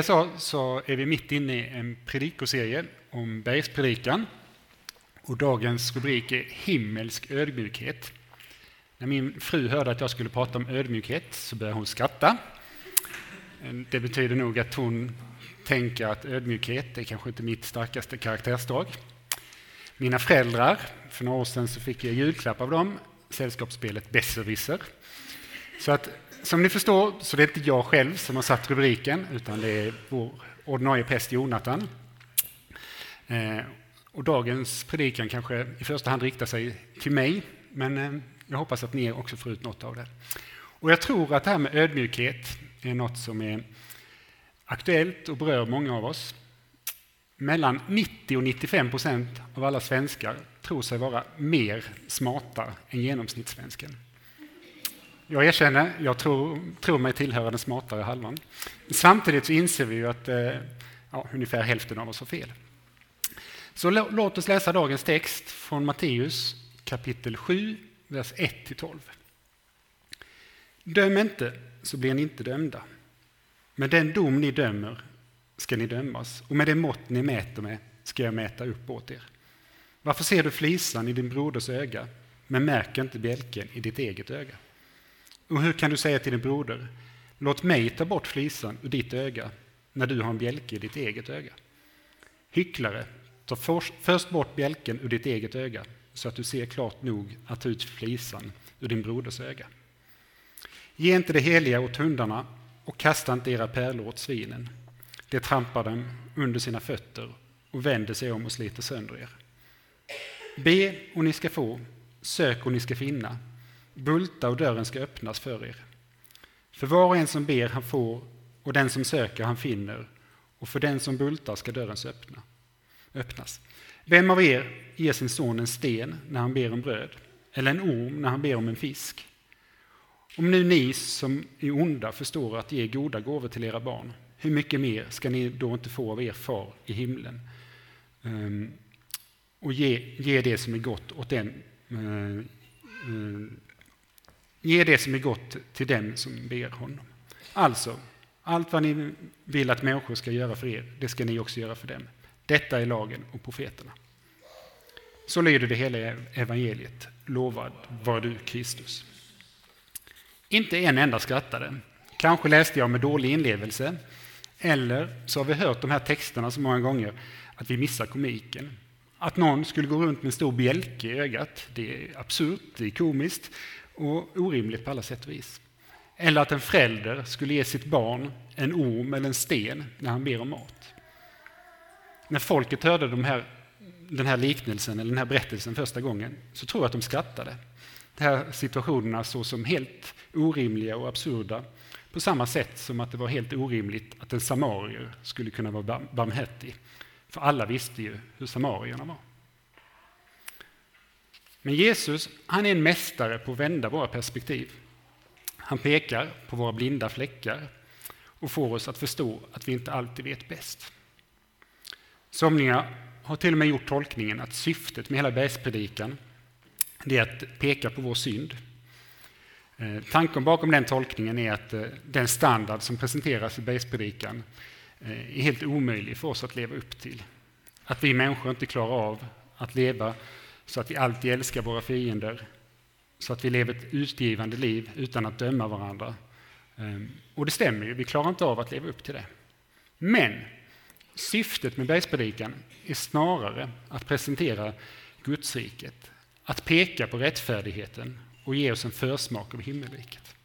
jag sa så är vi mitt inne i en predikoserie om bergspredikan. Och dagens rubrik är Himmelsk ödmjukhet. När min fru hörde att jag skulle prata om ödmjukhet så började hon skratta. Det betyder nog att hon tänker att ödmjukhet är kanske inte mitt starkaste karaktärsdrag. Mina föräldrar, för några år sedan så fick jag julklapp av dem, sällskapsspelet Besserwisser. Så att som ni förstår så det är inte jag själv som har satt rubriken, utan det är vår ordinarie präst Jonathan. Eh, och dagens predikan kanske i första hand riktar sig till mig, men eh, jag hoppas att ni också får ut något av det. Och jag tror att det här med ödmjukhet är något som är aktuellt och berör många av oss. Mellan 90 och 95 procent av alla svenskar tror sig vara mer smarta än genomsnittssvensken. Jag erkänner, jag tror, tror mig tillhöra den smartare halvan. Samtidigt så inser vi ju att eh, ja, ungefär hälften av oss har fel. Så låt oss läsa dagens text från Matteus kapitel 7, vers 1-12. Döm inte, så blir ni inte dömda. Med den dom ni dömer ska ni dömas, och med det mått ni mäter med ska jag mäta upp åt er. Varför ser du flisan i din broders öga, men märker inte bjälken i ditt eget öga? Och hur kan du säga till din broder, låt mig ta bort flisan ur ditt öga, när du har en bjälke i ditt eget öga? Hycklare, ta först bort bjälken ur ditt eget öga, så att du ser klart nog att ta ut flisan ur din broders öga. Ge inte det heliga åt hundarna och kasta inte era pärlor åt svinen. Det trampar dem under sina fötter och vänder sig om och sliter sönder er. Be och ni ska få, sök och ni ska finna, Bulta och dörren ska öppnas för er. För var och en som ber han får, och den som söker han finner, och för den som bultar ska dörren öppna, öppnas. Vem av er ger sin son en sten när han ber om bröd, eller en orm när han ber om en fisk? Om nu ni som är onda förstår att ge goda gåvor till era barn, hur mycket mer ska ni då inte få av er far i himlen? Um, och ge, ge det som är gott åt den eh, eh, Ge det som är gott till den som ber honom. Alltså, allt vad ni vill att människor ska göra för er, det ska ni också göra för dem. Detta är lagen och profeterna. Så lyder det hela evangeliet. Lovad var du Kristus. Inte en enda skrattade. Kanske läste jag med dålig inlevelse. Eller så har vi hört de här texterna så många gånger att vi missar komiken. Att någon skulle gå runt med en stor bjälke i ögat, det är absurt, det är komiskt och orimligt på alla sätt och vis. Eller att en förälder skulle ge sitt barn en orm eller en sten när han ber om mat. När folket hörde de här, den här liknelsen eller den här berättelsen första gången så tror jag att de skrattade. De här situationerna såg som helt orimliga och absurda på samma sätt som att det var helt orimligt att en samarier skulle kunna vara barmhärtig. För alla visste ju hur samarierna var. Men Jesus, han är en mästare på att vända våra perspektiv. Han pekar på våra blinda fläckar och får oss att förstå att vi inte alltid vet bäst. Somliga har till och med gjort tolkningen att syftet med hela bergspredikan är att peka på vår synd. Eh, tanken bakom den tolkningen är att eh, den standard som presenteras i bergspredikan eh, är helt omöjlig för oss att leva upp till. Att vi människor inte klarar av att leva så att vi alltid älskar våra fiender, så att vi lever ett utgivande liv utan att döma varandra. Ehm, och det stämmer ju, vi klarar inte av att leva upp till det. Men syftet med bergspredikan är snarare att presentera Gudsriket, att peka på rättfärdigheten och ge oss en försmak av himmelriket.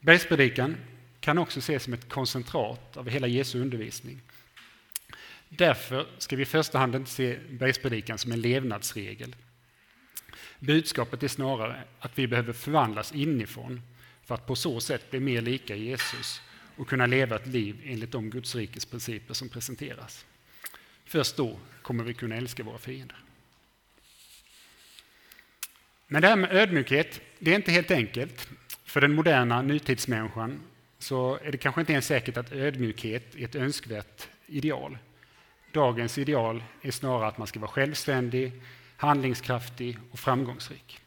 Bergspredikan kan också ses som ett koncentrat av hela Jesu undervisning. Därför ska vi i första hand inte se bergspredikan som en levnadsregel. Budskapet är snarare att vi behöver förvandlas inifrån för att på så sätt bli mer lika Jesus och kunna leva ett liv enligt de Gudsrikes principer som presenteras. Först då kommer vi kunna älska våra fiender. Men det här med ödmjukhet, det är inte helt enkelt. För den moderna nutidsmänniskan så är det kanske inte ens säkert att ödmjukhet är ett önskvärt ideal. Dagens ideal är snarare att man ska vara självständig, handlingskraftig och framgångsrik.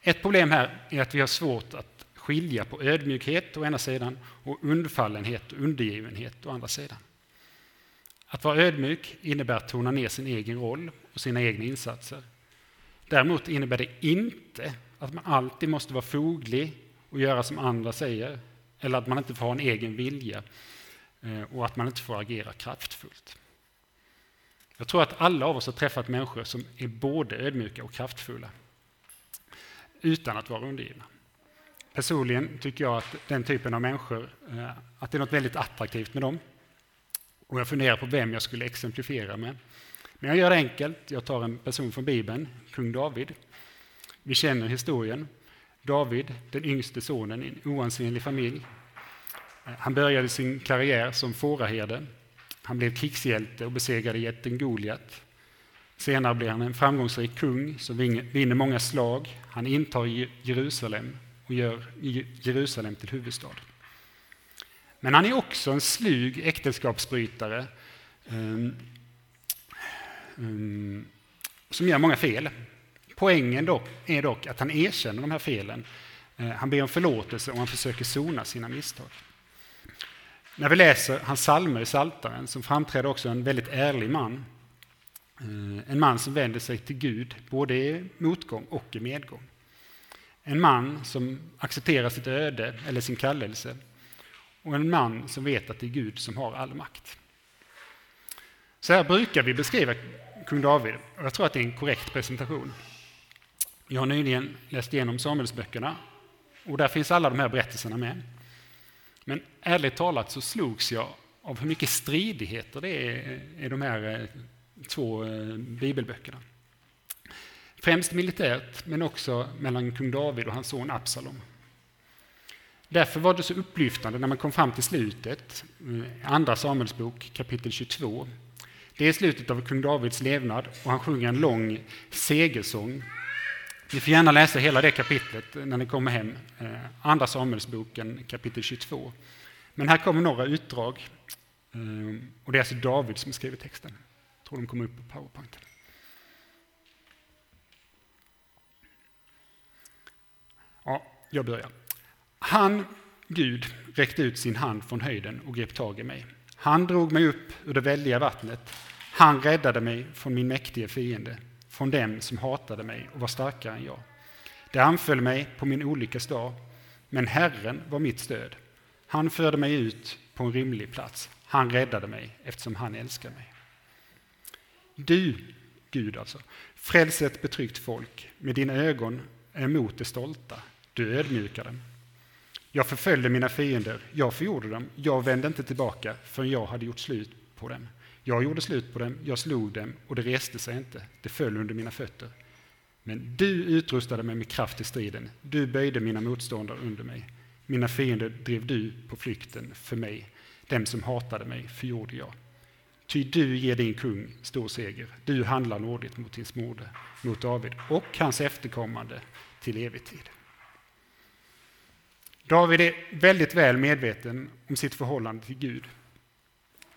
Ett problem här är att vi har svårt att skilja på ödmjukhet å ena sidan och undfallenhet och undergivenhet å andra sidan. Att vara ödmjuk innebär att tona ner sin egen roll och sina egna insatser. Däremot innebär det inte att man alltid måste vara foglig och göra som andra säger, eller att man inte får ha en egen vilja Eh, och att man inte får agera kraftfullt. Jag tror att alla av oss har träffat människor som är både ödmjuka och kraftfulla utan att vara undergivna. Personligen tycker jag att den typen av människor, eh, att det är något väldigt attraktivt med dem. Och jag funderar på vem jag skulle exemplifiera med. Men jag gör det enkelt. Jag tar en person från Bibeln, kung David. Vi känner historien. David, den yngste sonen i en oansenlig familj. Han började sin karriär som fåraherde. Han blev krigshjälte och besegrade jätten Goliat. Senare blir han en framgångsrik kung som vinner många slag. Han intar Jerusalem och gör Jerusalem till huvudstad. Men han är också en slug äktenskapsbrytare um, um, som gör många fel. Poängen dock är dock att han erkänner de här felen. Eh, han ber om förlåtelse och han försöker sona sina misstag. När vi läser hans psalmer i Saltaren så framträder också en väldigt ärlig man. Eh, en man som vänder sig till Gud både i motgång och i medgång. En man som accepterar sitt öde eller sin kallelse och en man som vet att det är Gud som har all makt. Så här brukar vi beskriva kung David och jag tror att det är en korrekt presentation. Jag har nyligen läst igenom Samuelsböckerna och där finns alla de här berättelserna med. Men ärligt talat så slogs jag av hur mycket stridigheter det är i de här eh, två eh, bibelböckerna. Främst militärt, men också mellan kung David och hans son Absalom. Därför var det så upplyftande när man kom fram till slutet, eh, Andra Samuelsbok kapitel 22. Det är slutet av kung Davids levnad och han sjunger en lång segersång. Ni får gärna läsa hela det kapitlet när ni kommer hem, eh, Andra Samuelsboken kapitel 22. Men här kommer några utdrag eh, och det är alltså David som skriver texten. Jag tror de kommer upp på powerpointen. Ja, jag börjar. Han, Gud, räckte ut sin hand från höjden och grep tag i mig. Han drog mig upp ur det väldiga vattnet. Han räddade mig från min mäktiga fiende, från dem som hatade mig och var starkare än jag. Det anföll mig på min olyckas dag, men Herren var mitt stöd. Han förde mig ut på en rimlig plats. Han räddade mig eftersom han älskar mig. Du, Gud alltså, fräls ett betryckt folk. Med dina ögon emot det stolta. Du ödmjukar dem. Jag förföljde mina fiender, jag förgjorde dem, jag vände inte tillbaka förrän jag hade gjort slut på dem. Jag gjorde slut på dem, jag slog dem och det reste sig inte, det föll under mina fötter. Men du utrustade mig med kraft i striden, du böjde mina motståndare under mig. Mina fiender drev du på flykten för mig, dem som hatade mig förgjorde jag. Ty du ger din kung stor seger, du handlar nådigt mot din smorde, mot David och hans efterkommande till evig tid. David är väldigt väl medveten om sitt förhållande till Gud.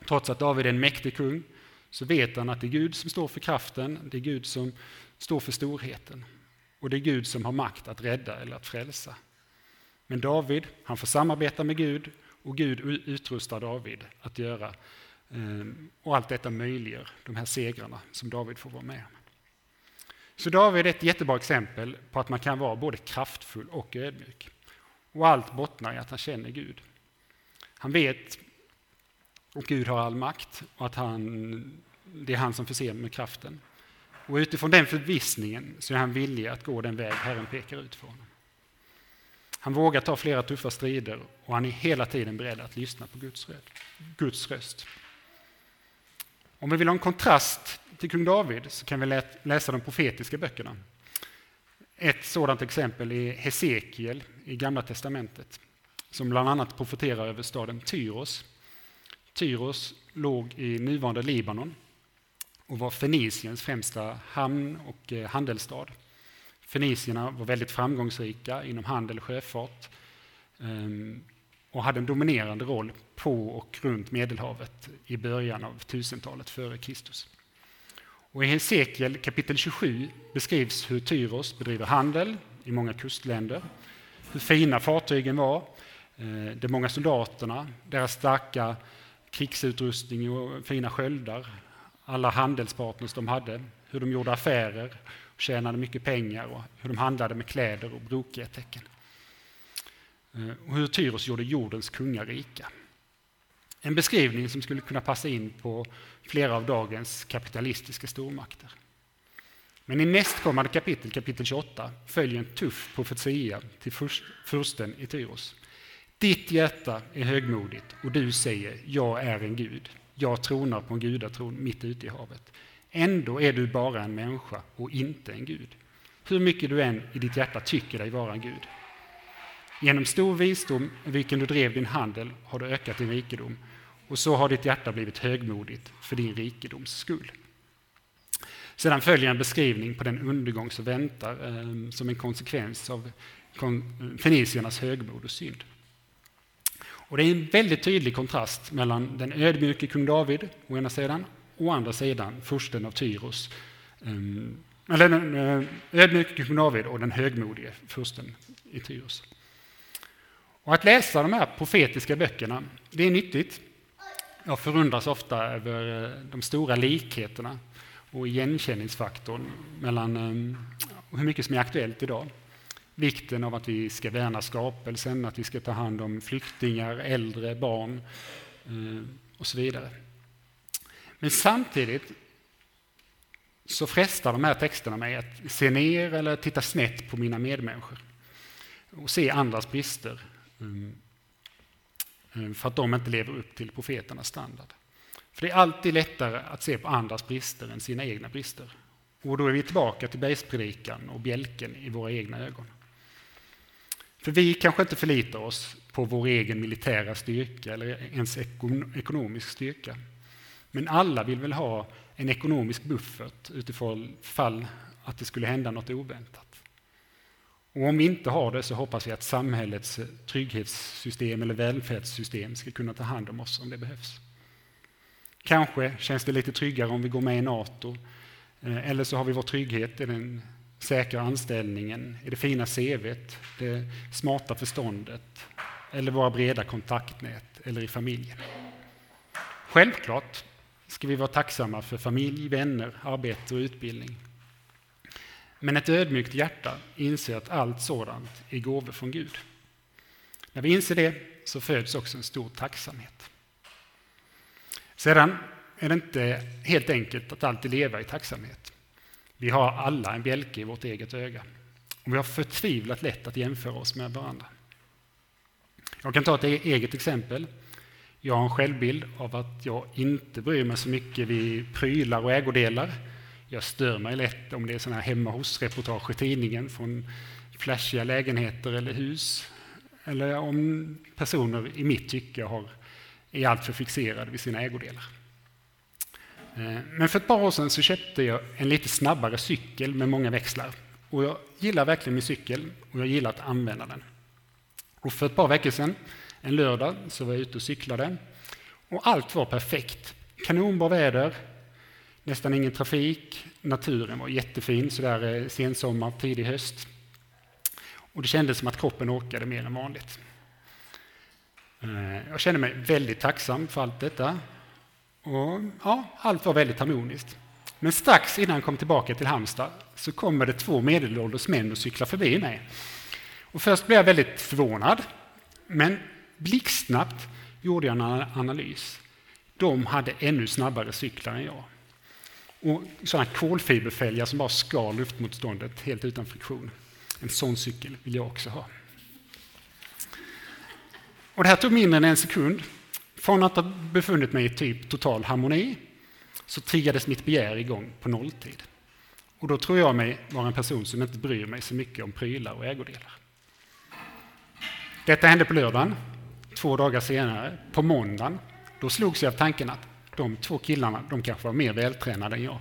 Trots att David är en mäktig kung så vet han att det är Gud som står för kraften, det är Gud som står för storheten. Och det är Gud som har makt att rädda eller att frälsa. Men David, han får samarbeta med Gud och Gud utrustar David att göra. Ehm, och allt detta möjliggör de här segrarna som David får vara med om. Så David är ett jättebra exempel på att man kan vara både kraftfull och ödmjuk. Och allt bottnar i att han känner Gud. Han vet att Gud har all makt och att han, det är han som förser med kraften. Och utifrån den förvissningen så är han villig att gå den väg Herren pekar ut för honom. Han vågar ta flera tuffa strider och han är hela tiden beredd att lyssna på Guds, Guds röst. Om vi vill ha en kontrast till kung David så kan vi läsa de profetiska böckerna. Ett sådant exempel är Hesekiel i Gamla testamentet som bland annat profeterar över staden Tyros. Tyros låg i nuvarande Libanon och var Feniciens främsta hamn och eh, handelsstad. Fenicierna var väldigt framgångsrika inom handel och sjöfart ehm, och hade en dominerande roll på och runt Medelhavet i början av 1000-talet före Kristus. Och I Hesekiel kapitel 27 beskrivs hur Tyros bedriver handel i många kustländer hur fina fartygen var, eh, de många soldaterna, deras starka krigsutrustning och fina sköldar, alla handelspartners de hade, hur de gjorde affärer, tjänade mycket pengar och hur de handlade med kläder och brokiga tecken. Eh, och hur Tyros gjorde jordens kungar rika. En beskrivning som skulle kunna passa in på flera av dagens kapitalistiska stormakter. Men i nästkommande kapitel, kapitel 28, följer en tuff profetia till fursten i Tyros. Ditt hjärta är högmodigt och du säger jag är en gud. Jag tronar på en gudatron mitt ute i havet. Ändå är du bara en människa och inte en gud. Hur mycket du än i ditt hjärta tycker dig vara en gud. Genom stor visdom, vilken du drev din handel, har du ökat din rikedom och så har ditt hjärta blivit högmodigt för din rikedoms skull. Sedan följer en beskrivning på den undergång som väntar eh, som en konsekvens av eh, feniciernas högmod och synd. Och det är en väldigt tydlig kontrast mellan den ödmjuke kung David å ena sidan och å andra sidan fursten av Tyros. Ehm, eller den eh, ödmjuke kung David och den högmodige fursten i Tyros. Och att läsa de här profetiska böckerna, det är nyttigt. Jag förundras ofta över eh, de stora likheterna och igenkänningsfaktorn mellan ehm, hur mycket som är aktuellt idag. Vikten av att vi ska värna skapelsen, att vi ska ta hand om flyktingar, äldre, barn eh, och så vidare. Men samtidigt så frestar de här texterna mig att se ner eller titta snett på mina medmänniskor och se andras brister eh, eh, för att de inte lever upp till profeternas standard. För det är alltid lättare att se på andras brister än sina egna brister. Och då är vi tillbaka till bergspredikan och bjälken i våra egna ögon. För vi kanske inte förlitar oss på vår egen militära styrka eller ens ekonomisk styrka. Men alla vill väl ha en ekonomisk buffert utifrån fall att det skulle hända något oväntat. Och om vi inte har det så hoppas vi att samhällets eh, trygghetssystem eller välfärdssystem ska kunna ta hand om oss om det behövs. Kanske känns det lite tryggare om vi går med i Nato. Eh, eller så har vi vår trygghet i den säkra anställningen, i det fina CVt, det smarta förståndet eller våra breda kontaktnät eller i familjen. Självklart ska vi vara tacksamma för familj, vänner, arbete och utbildning. Men ett ödmjukt hjärta inser att allt sådant är gåvor från Gud. När vi inser det så föds också en stor tacksamhet. Sedan är det inte helt enkelt att alltid leva i tacksamhet. Vi har alla en bjälke i vårt eget öga. Och vi har förtvivlat lätt att jämföra oss med varandra. Jag kan ta ett e- eget exempel. Jag har en självbild av att jag inte bryr mig så mycket vid prylar och ägodelar. Jag stör mig lätt om det är sådana här hemma hos-reportage i tidningen från flashiga lägenheter eller hus. Eller om personer i mitt tycke har är alltför fixerade vid sina ägodelar. Eh, men för ett par år sedan så köpte jag en lite snabbare cykel med många växlar. Och jag gillar verkligen min cykel och jag gillar att använda den. Och för ett par veckor sedan, en lördag, så var jag ute och cyklade. Och allt var perfekt. Kanonbra väder, nästan ingen trafik, naturen var jättefin, sådär eh, sensommar, tidig höst. Och det kändes som att kroppen orkade mer än vanligt. Eh, jag kände mig väldigt tacksam för allt detta. Och, ja, allt var väldigt harmoniskt. Men strax innan jag kom tillbaka till Halmstad så kommer det två medelålders män och cyklar förbi mig. Och först blev jag väldigt förvånad, men blixtsnabbt gjorde jag en analys. De hade ännu snabbare cyklar än jag. Och sådana kolfiberfälgar som bara skar luftmotståndet helt utan friktion. En sån cykel vill jag också ha. Och det här tog mindre än en sekund. Från att ha befunnit mig i typ total harmoni så triggades mitt begär igång på nolltid. Och då tror jag mig vara en person som inte bryr mig så mycket om prylar och ägodelar. Detta hände på lördagen. Två dagar senare, på måndagen, då slogs jag av tanken att de två killarna, de kanske var mer vältränade än jag.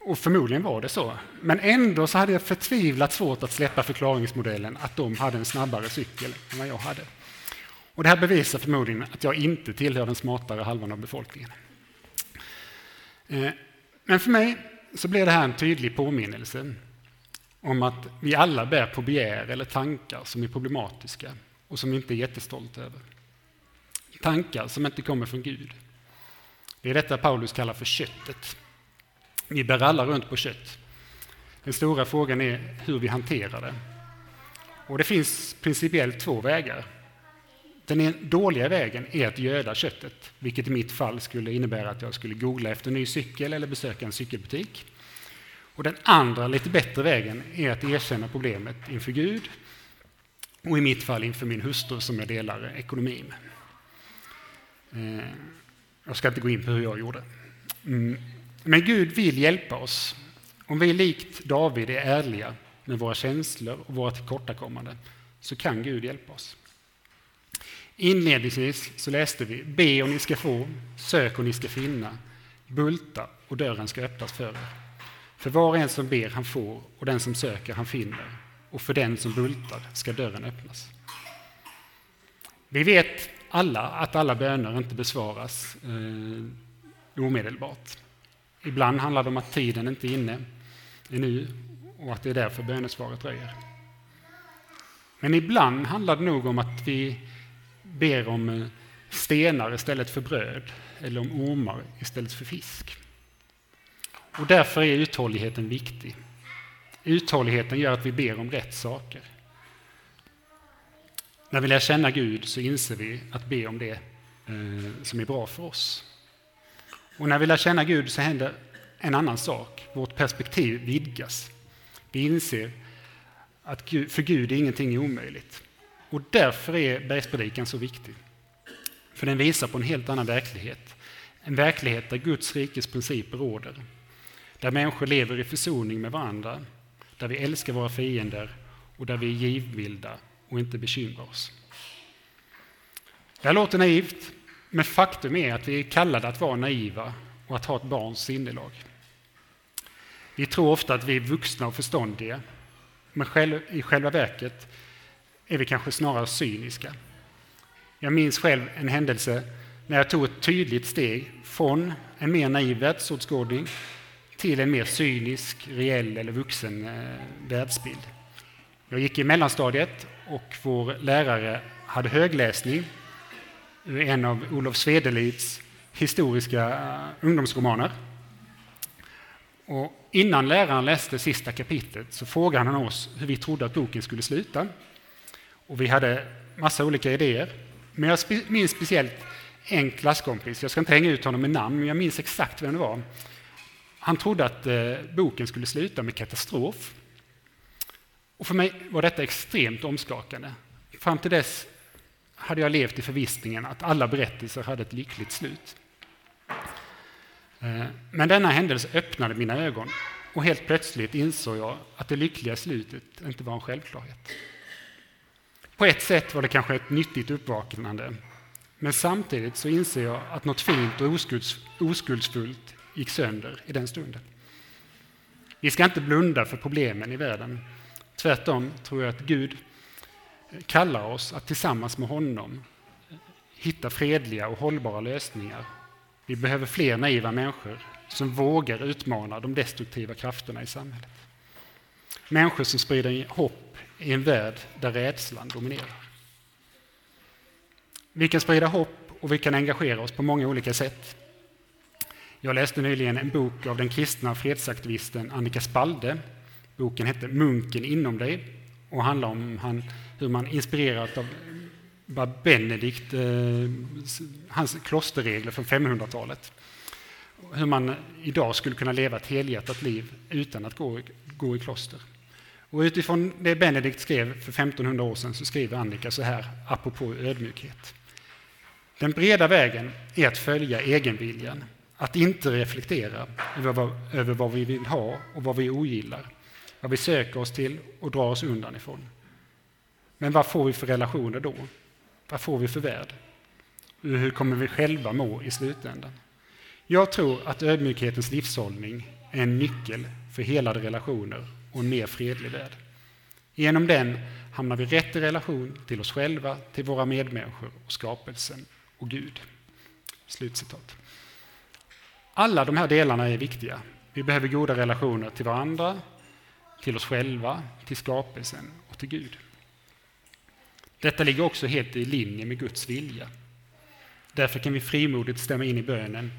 Och förmodligen var det så. Men ändå så hade jag förtvivlat svårt att släppa förklaringsmodellen att de hade en snabbare cykel än vad jag hade. Och det här bevisar förmodligen att jag inte tillhör den smartare halvan av befolkningen. Eh, men för mig så blev det här en tydlig påminnelse om att vi alla bär på begär eller tankar som är problematiska och som vi inte är jättestolta över. Tankar som inte kommer från Gud. Det är detta Paulus kallar för köttet. Vi bär alla runt på kött. Den stora frågan är hur vi hanterar det. Och det finns principiellt två vägar. Den dåliga vägen är att göda köttet, vilket i mitt fall skulle innebära att jag skulle googla efter en ny cykel eller besöka en cykelbutik. Och den andra, lite bättre vägen är att erkänna problemet inför Gud och i mitt fall inför min hustru som jag delar ekonomi med. Eh, jag ska inte gå in på hur jag gjorde. Mm. Men Gud vill hjälpa oss. Om vi likt David är ärliga med våra känslor och våra tillkortakommanden så kan Gud hjälpa oss. Inledningsvis så läste vi Be och ni ska få, sök och ni ska finna, bulta och dörren ska öppnas för er. För var och en som ber han får och den som söker han finner och för den som bultar ska dörren öppnas. Vi vet alla att alla böner inte besvaras eh, omedelbart. Ibland handlar det om att tiden inte är inne ännu och att det är därför bönesvaret dröjer. Men ibland handlar det nog om att vi ber om eh, stenar istället för bröd eller om ormar istället för fisk. Och därför är uthålligheten viktig. Uthålligheten gör att vi ber om rätt saker. När vi lär känna Gud så inser vi att be om det eh, som är bra för oss. Och när vi lär känna Gud så händer en annan sak. Vårt perspektiv vidgas. Vi inser att för Gud är ingenting omöjligt. Och därför är bergspredikan så viktig. För den visar på en helt annan verklighet. En verklighet där Guds rikes principer råder. Där människor lever i försoning med varandra. Där vi älskar våra fiender och där vi är givmilda och inte bekymrar oss. Det här låter naivt, men faktum är att vi är kallade att vara naiva och att ha ett barns sinnelag. Vi tror ofta att vi är vuxna och förståndiga, men i själva verket är vi kanske snarare cyniska. Jag minns själv en händelse när jag tog ett tydligt steg från en mer naiv världsåskådning till en mer cynisk, reell eller vuxen eh, världsbild. Jag gick i mellanstadiet och vår lärare hade högläsning ur en av Olof Svedelids historiska eh, ungdomsromaner. Och innan läraren läste sista kapitlet så frågade han oss hur vi trodde att boken skulle sluta. Och vi hade massa olika idéer. Men jag minns speciellt en klasskompis, jag ska inte hänga ut honom med namn, men jag minns exakt vem det var. Han trodde att eh, boken skulle sluta med katastrof. Och för mig var detta extremt omskakande. Fram till dess hade jag levt i förvissningen att alla berättelser hade ett lyckligt slut. Eh, men denna händelse öppnade mina ögon och helt plötsligt insåg jag att det lyckliga slutet inte var en självklarhet. På ett sätt var det kanske ett nyttigt uppvaknande, men samtidigt så inser jag att något fint och oskulds, oskuldsfullt gick sönder i den stunden. Vi ska inte blunda för problemen i världen. Tvärtom tror jag att Gud eh, kallar oss att tillsammans med honom eh, hitta fredliga och hållbara lösningar. Vi behöver fler naiva människor som vågar utmana de destruktiva krafterna i samhället. Människor som sprider hopp i en värld där rädslan dominerar. Vi kan sprida hopp och vi kan engagera oss på många olika sätt. Jag läste nyligen en bok av den kristna fredsaktivisten Annika Spalde. Boken hette Munken inom dig och handlar om han, hur man inspirerat av Benedikt, eh, hans klosterregler från 500-talet. Hur man idag skulle kunna leva ett helhjärtat liv utan att gå, gå i kloster. Och utifrån det Benedikt skrev för 1500 år sedan så skriver Annika så här, apropå ödmjukhet. Den breda vägen är att följa egenviljan, att inte reflektera över vad, över vad vi vill ha och vad vi ogillar, vad vi söker oss till och drar oss undan ifrån. Men vad får vi för relationer då? Vad får vi för värld? Hur kommer vi själva må i slutändan? Jag tror att ödmjukhetens livshållning är en nyckel för helade relationer och en mer fredlig värld. Genom den hamnar vi rätt i relation till oss själva, till våra medmänniskor och skapelsen och Gud. Slutcitat. Alla de här delarna är viktiga. Vi behöver goda relationer till varandra, till oss själva, till skapelsen och till Gud. Detta ligger också helt i linje med Guds vilja. Därför kan vi frimodigt stämma in i bönen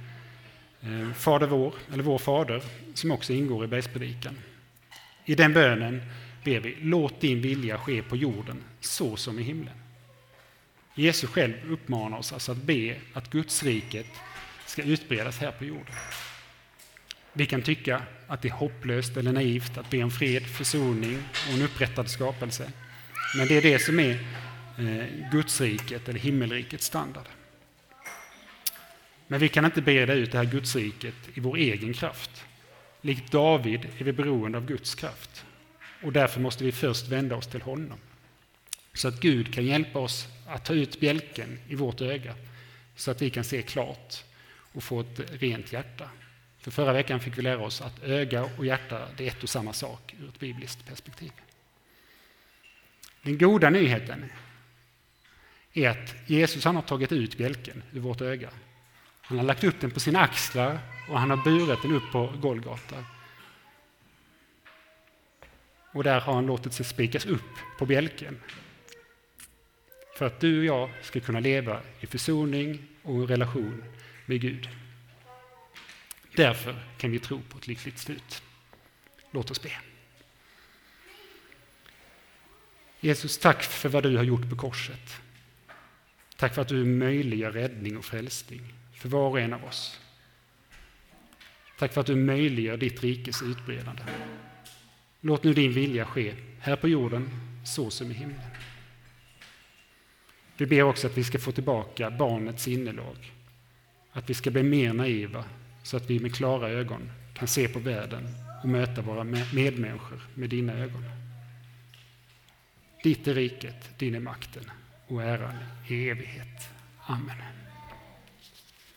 eh, Fader vår, eller Vår Fader, som också ingår i bergspredikan. I den bönen ber vi, låt din vilja ske på jorden så som i himlen. Jesus själv uppmanar oss alltså att be att Guds riket ska utbredas här på jorden. Vi kan tycka att det är hopplöst eller naivt att be om fred, försoning och en upprättad skapelse. Men det är det som är eh, Gudsriket eller himmelrikets standard. Men vi kan inte breda ut det här Gudsriket i vår egen kraft. Likt David är vi beroende av Guds kraft. Och därför måste vi först vända oss till honom. Så att Gud kan hjälpa oss att ta ut bjälken i vårt öga så att vi kan se klart och få ett rent hjärta. För förra veckan fick vi lära oss att öga och hjärta det är ett och samma sak ur ett bibliskt perspektiv. Den goda nyheten är att Jesus han har tagit ut bjälken ur vårt öga. Han har lagt upp den på sina axlar och han har burit den upp på Golgata. Och där har han låtit sig spikas upp på bjälken. För att du och jag ska kunna leva i försoning och relation med Gud. Därför kan vi tro på ett lyckligt slut. Låt oss be. Jesus, tack för vad du har gjort på korset. Tack för att du möjliggör räddning och frälsning för var och en av oss. Tack för att du möjliggör ditt rikes utbredande. Låt nu din vilja ske här på jorden så som i himlen. Vi ber också att vi ska få tillbaka barnets innelag. Att vi ska bli mer naiva så att vi med klara ögon kan se på världen och möta våra medmänniskor med dina ögon. Ditt är riket, din är makten och äran i evighet. Amen.